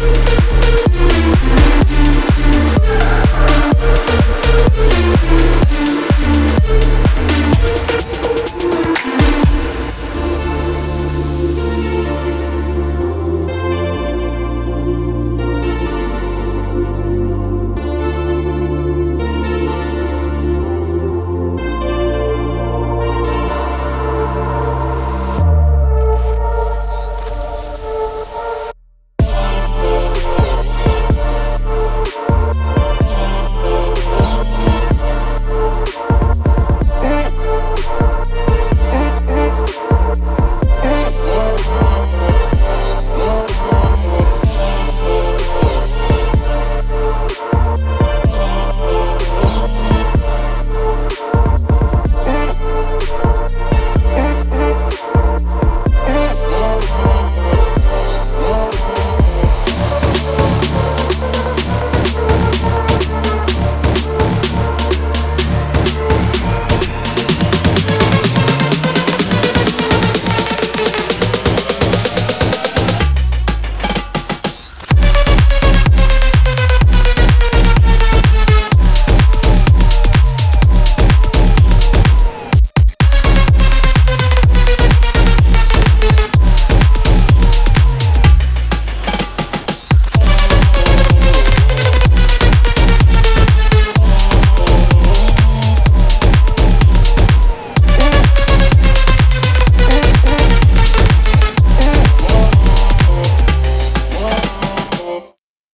Bye.